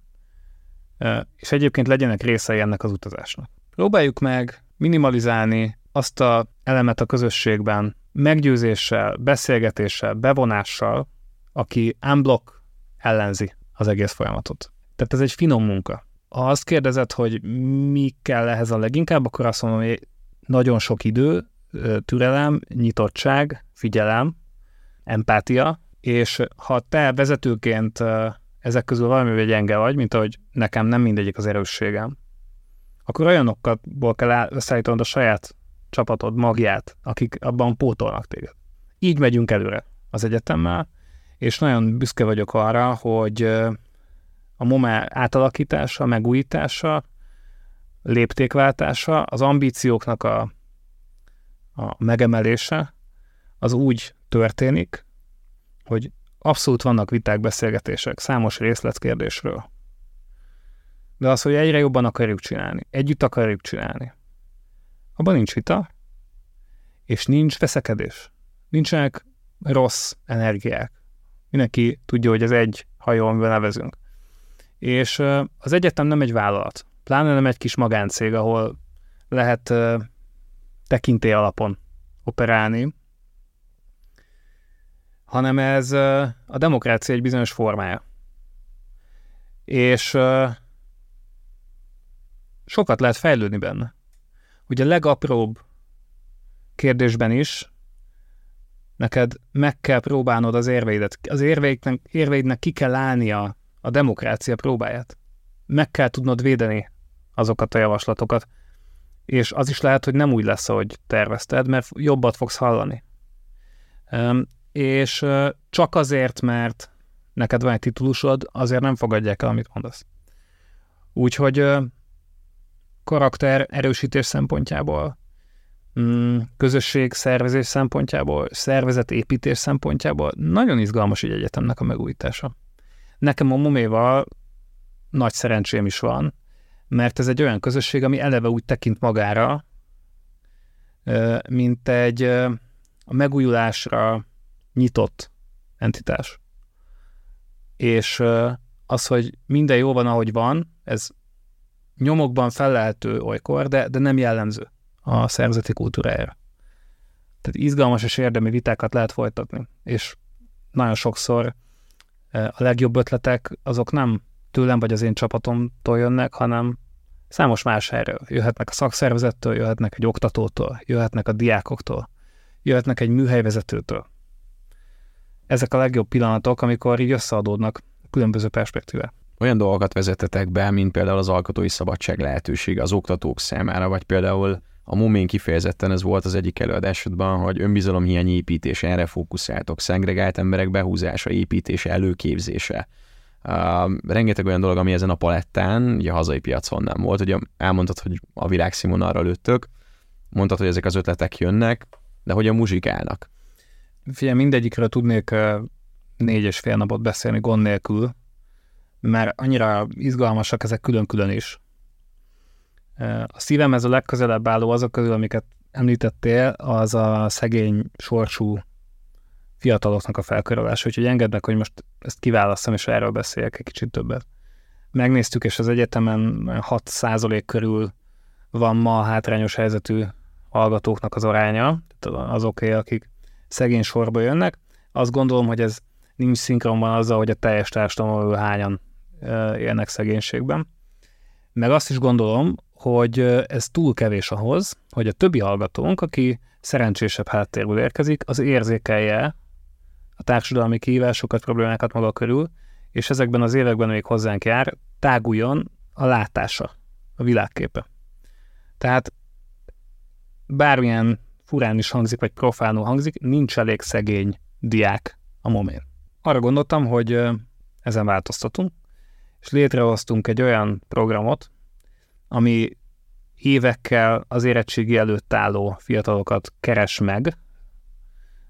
és egyébként legyenek részei ennek az utazásnak. Próbáljuk meg minimalizálni azt a elemet a közösségben, meggyőzéssel, beszélgetéssel, bevonással, aki unblock ellenzi az egész folyamatot. Tehát ez egy finom munka. Ha azt kérdezed, hogy mi kell ehhez a leginkább, akkor azt mondom, hogy nagyon sok idő, türelem, nyitottság, figyelem, empátia, és ha te vezetőként ezek közül valamivel gyenge vagy, mint ahogy nekem nem mindegyik az erősségem, akkor olyanokkal kell összeállítanod a saját csapatod magját, akik abban pótolnak téged. Így megyünk előre az egyetemmel, és nagyon büszke vagyok arra, hogy a MOME átalakítása, megújítása, léptékváltása, az ambícióknak a, a megemelése az úgy történik, hogy abszolút vannak viták, beszélgetések számos részletkérdésről. De az, hogy egyre jobban akarjuk csinálni, együtt akarjuk csinálni, abban nincs vita, és nincs veszekedés. Nincsenek rossz energiák. Mindenki tudja, hogy ez egy hajó, amivel nevezünk. És az egyetem nem egy vállalat, pláne nem egy kis magáncég, ahol lehet tekintély alapon operálni, hanem ez a demokrácia egy bizonyos formája. És sokat lehet fejlődni benne. Ugye a legapróbb kérdésben is neked meg kell próbálnod az érveidet. Az érveidnek, érveidnek ki kell állnia a demokrácia próbáját. Meg kell tudnod védeni azokat a javaslatokat. És az is lehet, hogy nem úgy lesz, ahogy tervezted, mert jobbat fogsz hallani. És csak azért, mert neked van egy titulusod, azért nem fogadják el, amit mondasz. Úgyhogy karakter erősítés szempontjából, mm, közösség szervezés szempontjából, szervezetépítés szempontjából nagyon izgalmas egy egyetemnek a megújítása. Nekem a Moméval nagy szerencsém is van, mert ez egy olyan közösség, ami eleve úgy tekint magára, mint egy a megújulásra nyitott entitás. És az, hogy minden jó van, ahogy van, ez nyomokban felelhető olykor, de, de nem jellemző a szerzeti kultúrájára. Tehát izgalmas és érdemi vitákat lehet folytatni, és nagyon sokszor a legjobb ötletek azok nem tőlem vagy az én csapatomtól jönnek, hanem számos más helyről. Jöhetnek a szakszervezettől, jöhetnek egy oktatótól, jöhetnek a diákoktól, jöhetnek egy műhelyvezetőtől. Ezek a legjobb pillanatok, amikor így összeadódnak különböző perspektívák.
Olyan dolgokat vezetetek be, mint például az alkotói szabadság lehetősége az oktatók számára, vagy például a Mumén kifejezetten ez volt az egyik előadásodban, hogy önbizalomhiány építése, erre fókuszáltok, szegregált emberek behúzása, építése, előképzése. Uh, rengeteg olyan dolog, ami ezen a palettán, ugye a hazai piacon nem volt, ugye elmondtad, hogy a világszínvonalra lőttök, mondtad, hogy ezek az ötletek jönnek, de hogy a muzsikálnak?
Figyelj, mindegyikről tudnék négy és fél napot beszélni gond nélkül, mert annyira izgalmasak ezek külön-külön is. A szívem ez a legközelebb álló azok közül, amiket említettél, az a szegény sorsú fiataloknak a felkörölása, úgyhogy engedd meg, hogy most ezt kiválasztom, és erről beszéljek egy kicsit többet. Megnéztük, és az egyetemen 6% körül van ma a hátrányos helyzetű hallgatóknak az aránya, azoké, akik szegény sorba jönnek. Azt gondolom, hogy ez nincs szinkronban azzal, hogy a teljes társadalomból hányan élnek szegénységben. Meg azt is gondolom, hogy ez túl kevés ahhoz, hogy a többi hallgatónk, aki szerencsésebb háttérből érkezik, az érzékelje a társadalmi kihívásokat, problémákat maga körül, és ezekben az években, még hozzánk jár, táguljon a látása, a világképe. Tehát bármilyen furán is hangzik, vagy profánul hangzik, nincs elég szegény diák a momén. Arra gondoltam, hogy ezen változtatunk, és létrehoztunk egy olyan programot, ami évekkel az érettségi előtt álló fiatalokat keres meg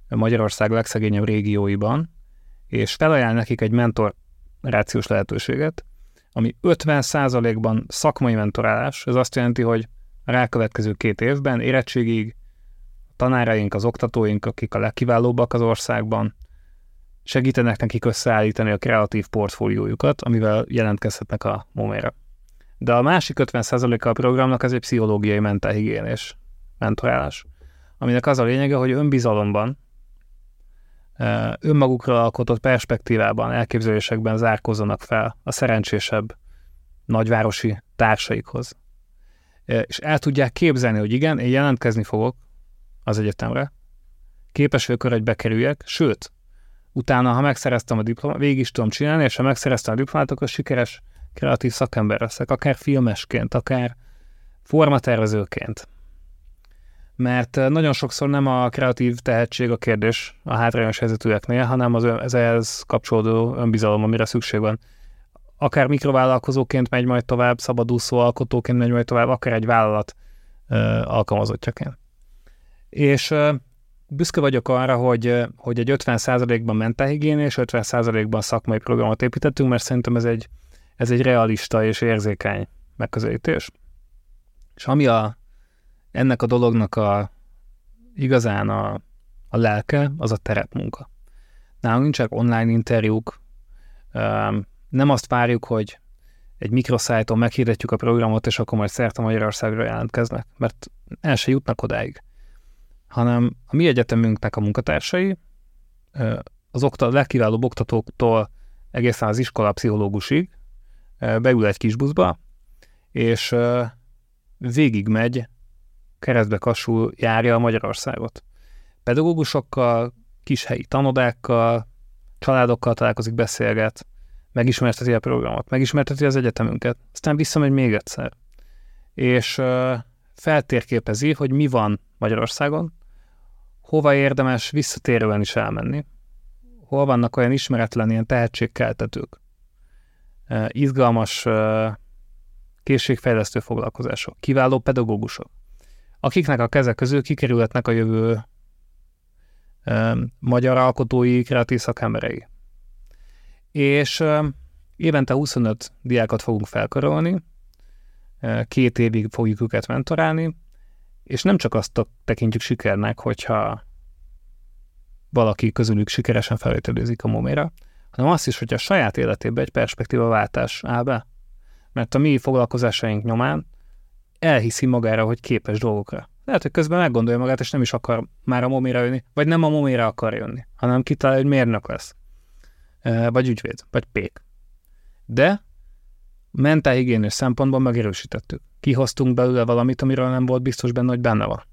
Magyarország legszegényebb régióiban, és felajánl nekik egy mentorációs lehetőséget, ami 50%-ban szakmai mentorálás, ez azt jelenti, hogy a rákövetkező két évben érettségig tanáraink, az oktatóink, akik a legkiválóbbak az országban, segítenek nekik összeállítani a kreatív portfóliójukat, amivel jelentkezhetnek a momére. De a másik 50%-a a programnak ez egy pszichológiai mentálhigiénés mentorálás, aminek az a lényege, hogy önbizalomban, önmagukra alkotott perspektívában, elképzelésekben zárkozzanak fel a szerencsésebb nagyvárosi társaikhoz. És el tudják képzelni, hogy igen, én jelentkezni fogok az egyetemre, képes vagyok arra, hogy bekerüljek, sőt, utána, ha megszereztem a diplomát, végig is tudom csinálni, és ha megszereztem a diplomát, akkor sikeres kreatív szakember leszek, akár filmesként, akár formatervezőként. mert nagyon sokszor nem a kreatív tehetség a kérdés a hátrányos helyzetűeknél, hanem az ez ehhez kapcsolódó önbizalom, amire szükség van. Akár mikrovállalkozóként megy majd tovább, szabadúszó alkotóként megy majd tovább, akár egy vállalat ö, alkalmazottjaként. És büszke vagyok arra, hogy, hogy egy 50%-ban mentálhigién és 50%-ban szakmai programot építettünk, mert szerintem ez egy, ez egy realista és érzékeny megközelítés. És ami a, ennek a dolognak a igazán a, a lelke, az a terepmunka. Nálunk nincsenek online interjúk, nem azt várjuk, hogy egy mikroszájton meghirdetjük a programot, és akkor majd szerte Magyarországra jelentkeznek, mert el se jutnak odáig. Hanem a mi egyetemünknek a munkatársai, az okta, legkiválóbb oktatóktól egészen az iskola pszichológusig beül egy kis buszba, és végigmegy, keresztbe kasul járja a Magyarországot. Pedagógusokkal, kis helyi tanodákkal, családokkal találkozik, beszélget, megismerteti a programot, megismerteti az egyetemünket, aztán visszamegy még egyszer. És feltérképezi, hogy mi van Magyarországon, hova érdemes visszatérően is elmenni, hol vannak olyan ismeretlen ilyen tehetségkeltetők, izgalmas készségfejlesztő foglalkozások, kiváló pedagógusok, akiknek a kezek közül kikerülhetnek a jövő magyar alkotói, kreatív szakemberei. És évente 25 diákat fogunk felkarolni, két évig fogjuk őket mentorálni, és nem csak azt tekintjük sikernek, hogyha valaki közülük sikeresen felvételőzik a moméra, hanem azt is, hogy a saját életében egy perspektíva váltás áll be mert a mi foglalkozásaink nyomán elhiszi magára, hogy képes dolgokra. Lehet, hogy közben meggondolja magát, és nem is akar már a momira jönni, vagy nem a momira akar jönni, hanem kitalálja, hogy mérnök lesz, vagy ügyvéd, vagy pék. De mentálhigiénés szempontból megerősítettük. Kihoztunk belőle valamit, amiről nem volt biztos benne, hogy benne van.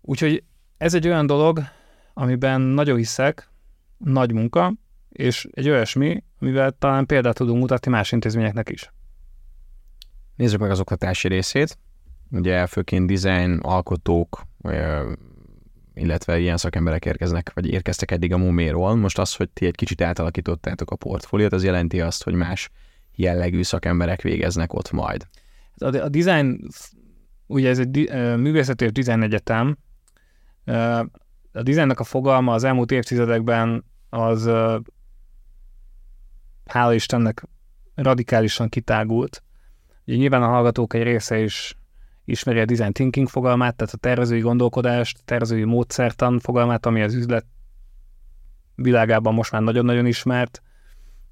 Úgyhogy ez egy olyan dolog, amiben nagyon hiszek, nagy munka, és egy olyasmi, amivel talán példát tudunk mutatni más intézményeknek is.
Nézzük meg az oktatási részét. Ugye főként design alkotók, illetve ilyen szakemberek érkeznek, vagy érkeztek eddig a Muméról. Most az, hogy ti egy kicsit átalakítottátok a portfóliót, az jelenti azt, hogy más jellegű szakemberek végeznek ott majd.
A, a design, ugye ez egy művészeti és design egyetem, a designnak a fogalma az elmúlt évtizedekben az hála Istennek radikálisan kitágult. Ugye nyilván a hallgatók egy része is ismeri a design thinking fogalmát, tehát a tervezői gondolkodást, tervezői módszertan fogalmát, ami az üzlet világában most már nagyon-nagyon ismert,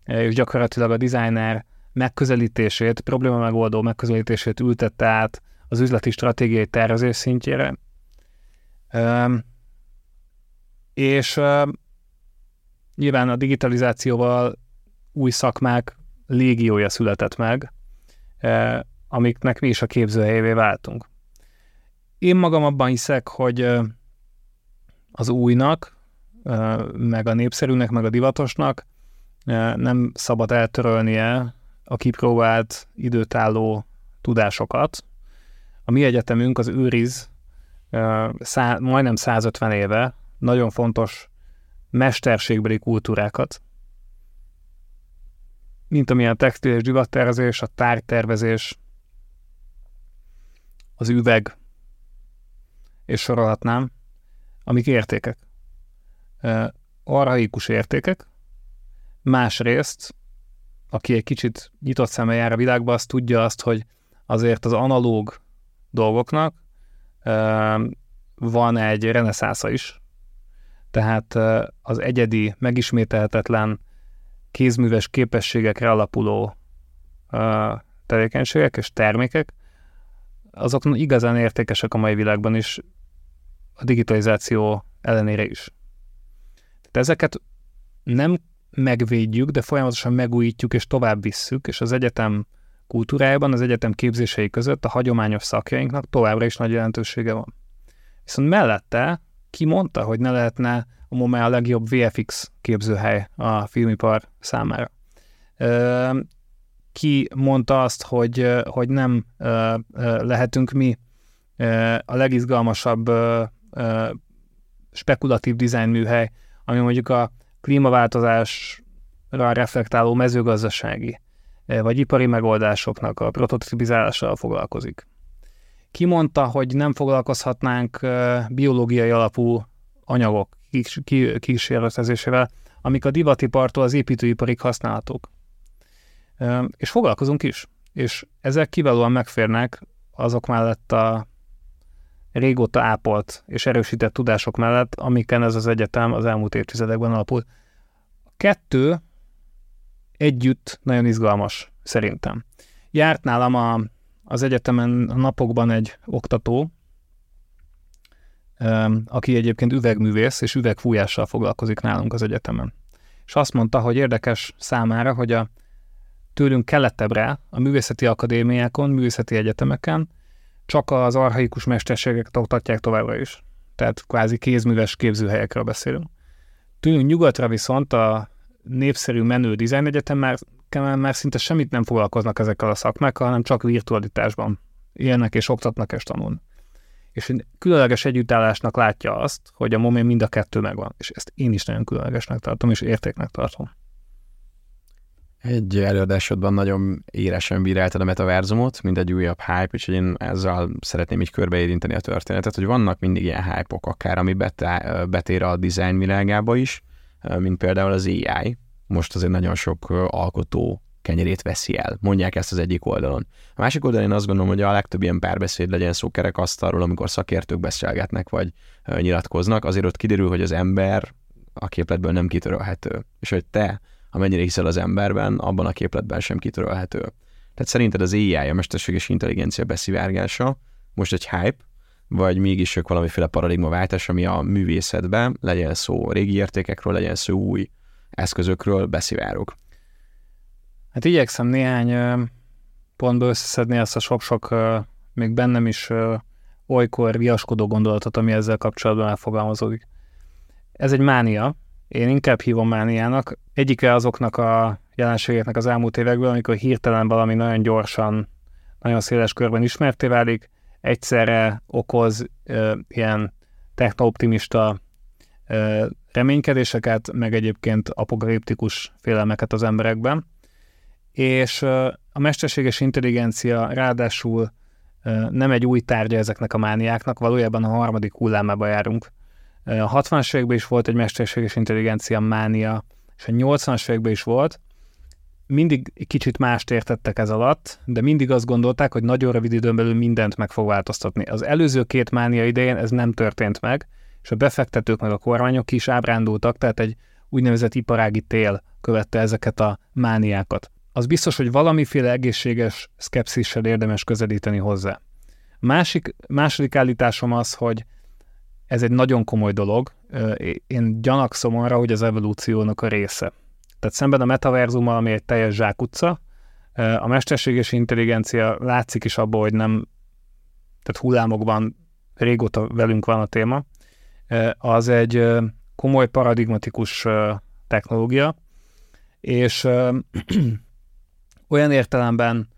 és gyakorlatilag a designer megközelítését, probléma megoldó megközelítését ültette át az üzleti stratégiai tervezés szintjére. És nyilván a digitalizációval új szakmák légiója született meg, eh, amiknek mi is a képzőhelyévé váltunk. Én magam abban hiszek, hogy az újnak, meg a népszerűnek, meg a divatosnak nem szabad eltörölnie a kipróbált időtálló tudásokat. A mi egyetemünk az őriz szá, majdnem 150 éve nagyon fontos mesterségbeli kultúrákat, mint amilyen textil és divattervezés, a tárgytervezés, az üveg, és sorolhatnám, amik értékek. Arhaikus értékek. Másrészt, aki egy kicsit nyitott szemmel jár a világba, az tudja azt, hogy azért az analóg dolgoknak van egy reneszásza is. Tehát az egyedi, megismételhetetlen kézműves képességekre alapuló tevékenységek és termékek, azok igazán értékesek a mai világban is, a digitalizáció ellenére is. Tehát ezeket nem megvédjük, de folyamatosan megújítjuk és tovább visszük, és az egyetem kultúrájában, az egyetem képzései között a hagyományos szakjainknak továbbra is nagy jelentősége van. Viszont mellette ki mondta, hogy ne lehetne a MOME a legjobb VFX képzőhely a filmipar számára. Ki mondta azt, hogy, hogy nem lehetünk mi a legizgalmasabb spekulatív design műhely, ami mondjuk a klímaváltozásra reflektáló mezőgazdasági vagy ipari megoldásoknak a prototipizálással foglalkozik. Ki mondta, hogy nem foglalkozhatnánk biológiai alapú anyagok kísérletezésével, amik a divatipartól az építőiparig használhatók. És foglalkozunk is. És ezek kiválóan megférnek azok mellett a régóta ápolt és erősített tudások mellett, amiken ez az egyetem az elmúlt évtizedekben alapul. A kettő együtt nagyon izgalmas, szerintem. Járt nálam a, az egyetemen napokban egy oktató, aki egyébként üvegművész és üvegfújással foglalkozik nálunk az egyetemen. És azt mondta, hogy érdekes számára, hogy a tőlünk keletebbre a művészeti akadémiákon, művészeti egyetemeken csak az arhaikus mesterségeket oktatják továbbra is. Tehát kvázi kézműves képzőhelyekről beszélünk. Tőlünk nyugatra viszont a népszerű menő design egyetem már, már szinte semmit nem foglalkoznak ezekkel a szakmákkal, hanem csak virtualitásban élnek és oktatnak és tanulnak. És különleges együttállásnak látja azt, hogy a momén mind a kettő megvan. És ezt én is nagyon különlegesnek tartom, és értéknek tartom.
Egy előadásodban nagyon éresen bíráltad a metaverzumot, mint egy újabb hype, úgyhogy én ezzel szeretném így körbeérinteni a történetet, hogy vannak mindig ilyen hype-ok, akár ami betér a design világába is, mint például az AI. Most azért nagyon sok alkotó kenyerét veszi el. Mondják ezt az egyik oldalon. A másik oldalon én azt gondolom, hogy a legtöbb ilyen párbeszéd legyen szó kerekasztalról, amikor szakértők beszélgetnek, vagy nyilatkoznak, azért ott kiderül, hogy az ember a képletből nem kitörölhető. És hogy te amennyire hiszel az emberben, abban a képletben sem kitörölhető. Tehát szerinted az AI, a mesterséges intelligencia beszivárgása most egy hype, vagy mégis ők valamiféle paradigmaváltás, ami a művészetben, legyen szó régi értékekről, legyen szó új eszközökről, beszivárok.
Hát igyekszem néhány pontba összeszedni ezt a sok-sok még bennem is olykor viaskodó gondolatot, ami ezzel kapcsolatban elfogalmazódik. Ez egy mánia, én inkább hívom mániának. Egyike azoknak a jelenségeknek az elmúlt évekből, amikor hirtelen valami nagyon gyorsan, nagyon széles körben ismerté válik, egyszerre okoz ö, ilyen technooptimista ö, reménykedéseket, meg egyébként apokaliptikus félelmeket az emberekben. És ö, a mesterséges intelligencia ráadásul ö, nem egy új tárgya ezeknek a mániáknak, valójában a harmadik hullámába járunk. A 60-as években is volt egy mesterséges intelligencia mánia, és a 80-as években is volt. Mindig kicsit mást értettek ez alatt, de mindig azt gondolták, hogy nagyon rövid időn belül mindent meg fog változtatni. Az előző két mánia idején ez nem történt meg, és a befektetők meg a kormányok is ábrándultak, tehát egy úgynevezett iparági tél követte ezeket a mániákat. Az biztos, hogy valamiféle egészséges szkepszissel érdemes közelíteni hozzá. Másik, második állításom az, hogy ez egy nagyon komoly dolog. Én gyanakszom arra, hogy az evolúciónak a része. Tehát szemben a metaverzummal, ami egy teljes zsákutca, a mesterséges intelligencia látszik is abból, hogy nem, tehát hullámokban régóta velünk van a téma, az egy komoly paradigmatikus technológia, és olyan értelemben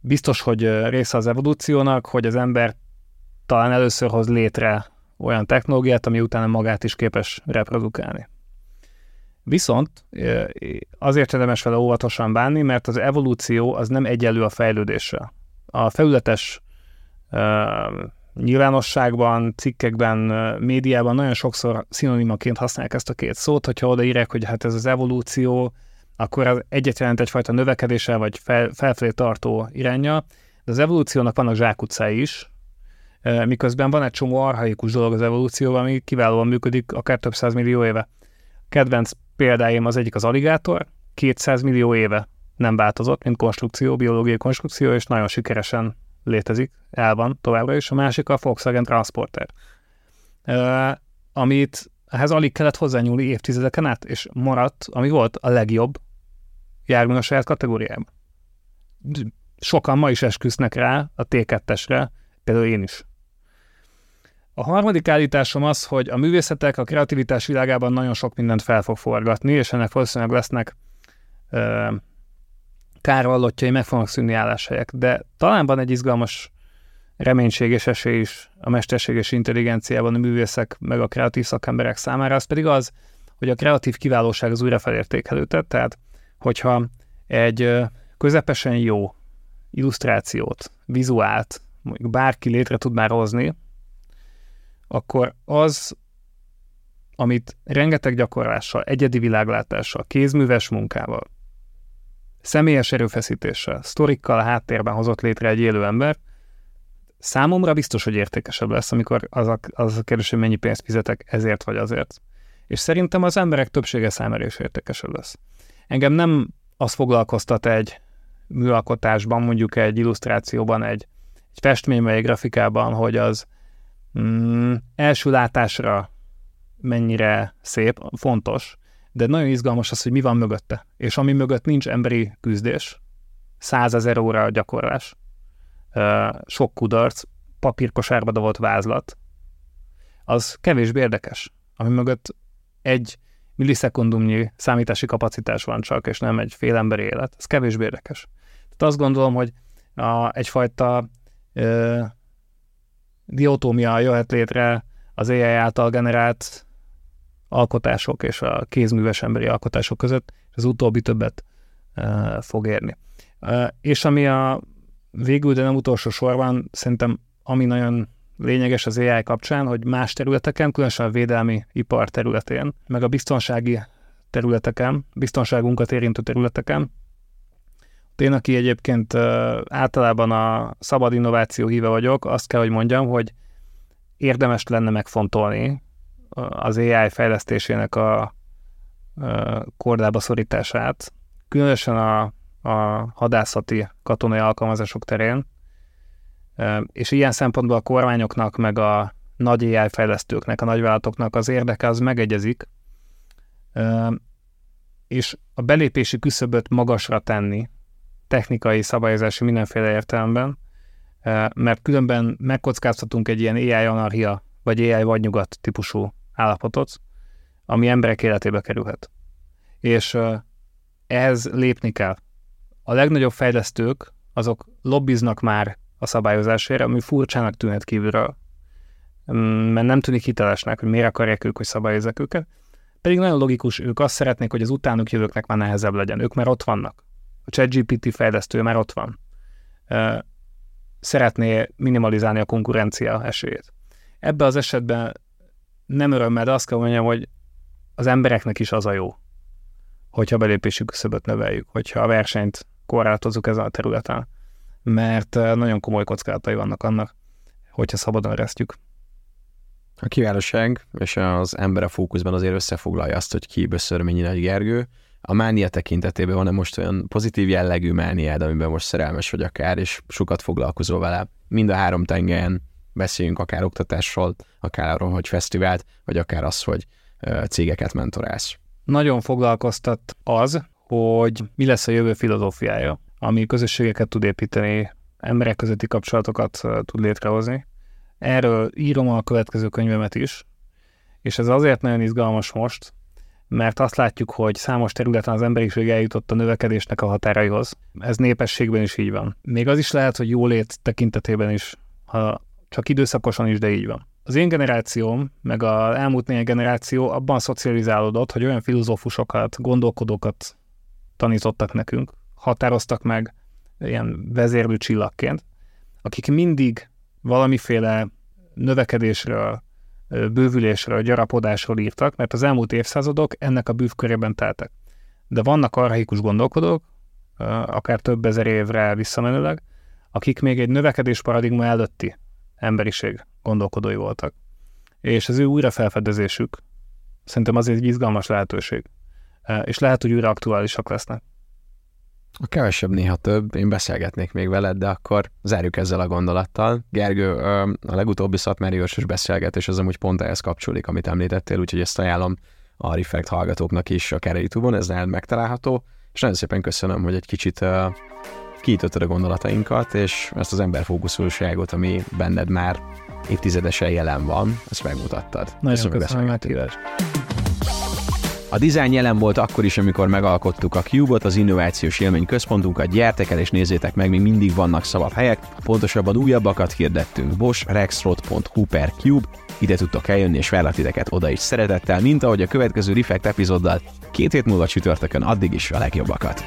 biztos, hogy része az evolúciónak, hogy az ember talán először hoz létre olyan technológiát, ami utána magát is képes reprodukálni. Viszont azért érdemes vele óvatosan bánni, mert az evolúció az nem egyelő a fejlődéssel. A felületes nyilvánosságban, cikkekben, médiában nagyon sokszor szinonimaként használják ezt a két szót, hogyha odaírják, hogy hát ez az evolúció, akkor az egyet jelent egyfajta növekedéssel, vagy fel, felfelé tartó irányja, de az evolúciónak vannak zsákutcái is, miközben van egy csomó arhaikus dolog az evolúcióban, ami kiválóan működik akár több száz millió éve. Kedvenc példáim az egyik az aligátor, 200 millió éve nem változott, mint konstrukció, biológiai konstrukció, és nagyon sikeresen létezik, el van továbbra is. A másik a Volkswagen Transporter, amit ehhez alig kellett hozzányúlni évtizedeken át, és maradt, ami volt a legjobb jármű a saját kategóriában. Sokan ma is esküsznek rá a T2-esre, például én is. A harmadik állításom az, hogy a művészetek a kreativitás világában nagyon sok mindent fel fog forgatni, és ennek valószínűleg lesznek ö, kárvallottjai, meg fognak szűnni álláshelyek. De talán van egy izgalmas reménység és esély is a mesterséges intelligenciában a művészek meg a kreatív szakemberek számára, az pedig az, hogy a kreatív kiválóság az újra felértékelődött, tehát hogyha egy közepesen jó illusztrációt, vizuált, mondjuk bárki létre tud már hozni, akkor az, amit rengeteg gyakorlással, egyedi világlátással, kézműves munkával, személyes erőfeszítéssel, sztorikkal háttérben hozott létre egy élő ember, számomra biztos, hogy értékesebb lesz, amikor az a, az a kérdés, hogy mennyi pénzt fizetek ezért vagy azért. És szerintem az emberek többsége számára is értékesebb lesz. Engem nem az foglalkoztat egy műalkotásban, mondjuk egy illusztrációban, egy, egy festményben, egy grafikában, hogy az mm, első látásra mennyire szép, fontos, de nagyon izgalmas az, hogy mi van mögötte. És ami mögött nincs emberi küzdés, százezer óra gyakorlás, sok kudarc, papírkosárba dobott vázlat, az kevésbé érdekes. Ami mögött egy millisekundumnyi számítási kapacitás van csak, és nem egy fél emberi élet. Ez kevésbé érdekes. Tehát azt gondolom, hogy a, egyfajta ö, diotómia jöhet létre az AI által generált alkotások és a kézműves emberi alkotások között, és az utóbbi többet ö, fog érni. Ö, és ami a végül, de nem utolsó sorban, szerintem ami nagyon lényeges az AI kapcsán, hogy más területeken, különösen a védelmi ipar területén, meg a biztonsági területeken, biztonságunkat érintő területeken, én, aki egyébként általában a szabad innováció híve vagyok, azt kell, hogy mondjam, hogy érdemes lenne megfontolni az AI fejlesztésének a kordába szorítását, különösen a, a hadászati katonai alkalmazások terén, és ilyen szempontból a kormányoknak, meg a nagy AI fejlesztőknek, a nagyvállalatoknak az érdeke az megegyezik, és a belépési küszöböt magasra tenni, technikai, szabályozási mindenféle értelemben, mert különben megkockáztatunk egy ilyen AI anarchia, vagy AI vadnyugat típusú állapotot, ami emberek életébe kerülhet. És ehhez lépni kell. A legnagyobb fejlesztők, azok lobbiznak már a szabályozásért, ami furcsának tűnhet kívülről, mm, mert nem tűnik hitelesnek, hogy miért akarják ők, hogy szabályozzák őket. Pedig nagyon logikus, ők azt szeretnék, hogy az utánuk jövőknek már nehezebb legyen. Ők már ott vannak. A ChatGPT fejlesztő már ott van. Szeretné minimalizálni a konkurencia esélyét. Ebben az esetben nem örömmel, de azt kell mondjam, hogy az embereknek is az a jó, hogyha belépési küszöböt növeljük, hogyha a versenyt korlátozzuk ezen a területen mert nagyon komoly kockázatai vannak annak, hogyha szabadon eresztjük.
A kiválóság és az ember a fókuszban azért összefoglalja azt, hogy ki Böszörményi Nagy Gergő. A mánia tekintetében van-e most olyan pozitív jellegű mániád, amiben most szerelmes vagy akár, és sokat foglalkozol vele. Mind a három tengelyen beszéljünk akár oktatásról, akár arról, hogy fesztivált, vagy akár az, hogy cégeket mentorálsz.
Nagyon foglalkoztat az, hogy mi lesz a jövő filozófiája ami közösségeket tud építeni, emberek közötti kapcsolatokat tud létrehozni. Erről írom a következő könyvemet is, és ez azért nagyon izgalmas most, mert azt látjuk, hogy számos területen az emberiség eljutott a növekedésnek a határaihoz. Ez népességben is így van. Még az is lehet, hogy jólét tekintetében is, ha csak időszakosan is, de így van. Az én generációm, meg az elmúlt néhány generáció abban szocializálódott, hogy olyan filozófusokat, gondolkodókat tanítottak nekünk, határoztak meg ilyen vezérlő csillagként, akik mindig valamiféle növekedésről, bővülésről, gyarapodásról írtak, mert az elmúlt évszázadok ennek a bűvkörében teltek. De vannak arhaikus gondolkodók, akár több ezer évre visszamenőleg, akik még egy növekedés paradigma előtti emberiség gondolkodói voltak. És az ő újrafelfedezésük szerintem azért egy izgalmas lehetőség. És lehet, hogy újra aktuálisak lesznek.
A kevesebb néha több, én beszélgetnék még veled, de akkor zárjuk ezzel a gondolattal. Gergő, a legutóbbi szatmáriósos beszélgetés az amúgy pont ehhez kapcsolódik, amit említettél, úgyhogy ezt ajánlom a Reflect hallgatóknak is, akár a YouTube-on, ez nálad megtalálható, és nagyon szépen köszönöm, hogy egy kicsit kiítottad a gondolatainkat, és ezt az emberfókuszúságot, ami benned már évtizedesen jelen van, ezt megmutattad.
Nagyon köszönöm, köszönöm
a design jelen volt akkor is, amikor megalkottuk a Cube-ot, az innovációs élmény központunkat, gyertek el és nézzétek meg, még mindig vannak szabad helyek, pontosabban újabbakat hirdettünk, Bosch Rexroth.hu per Cube, ide tudtok eljönni és várlak titeket oda is szeretettel, mint ahogy a következő Reflect epizóddal két hét múlva csütörtökön, addig is a legjobbakat.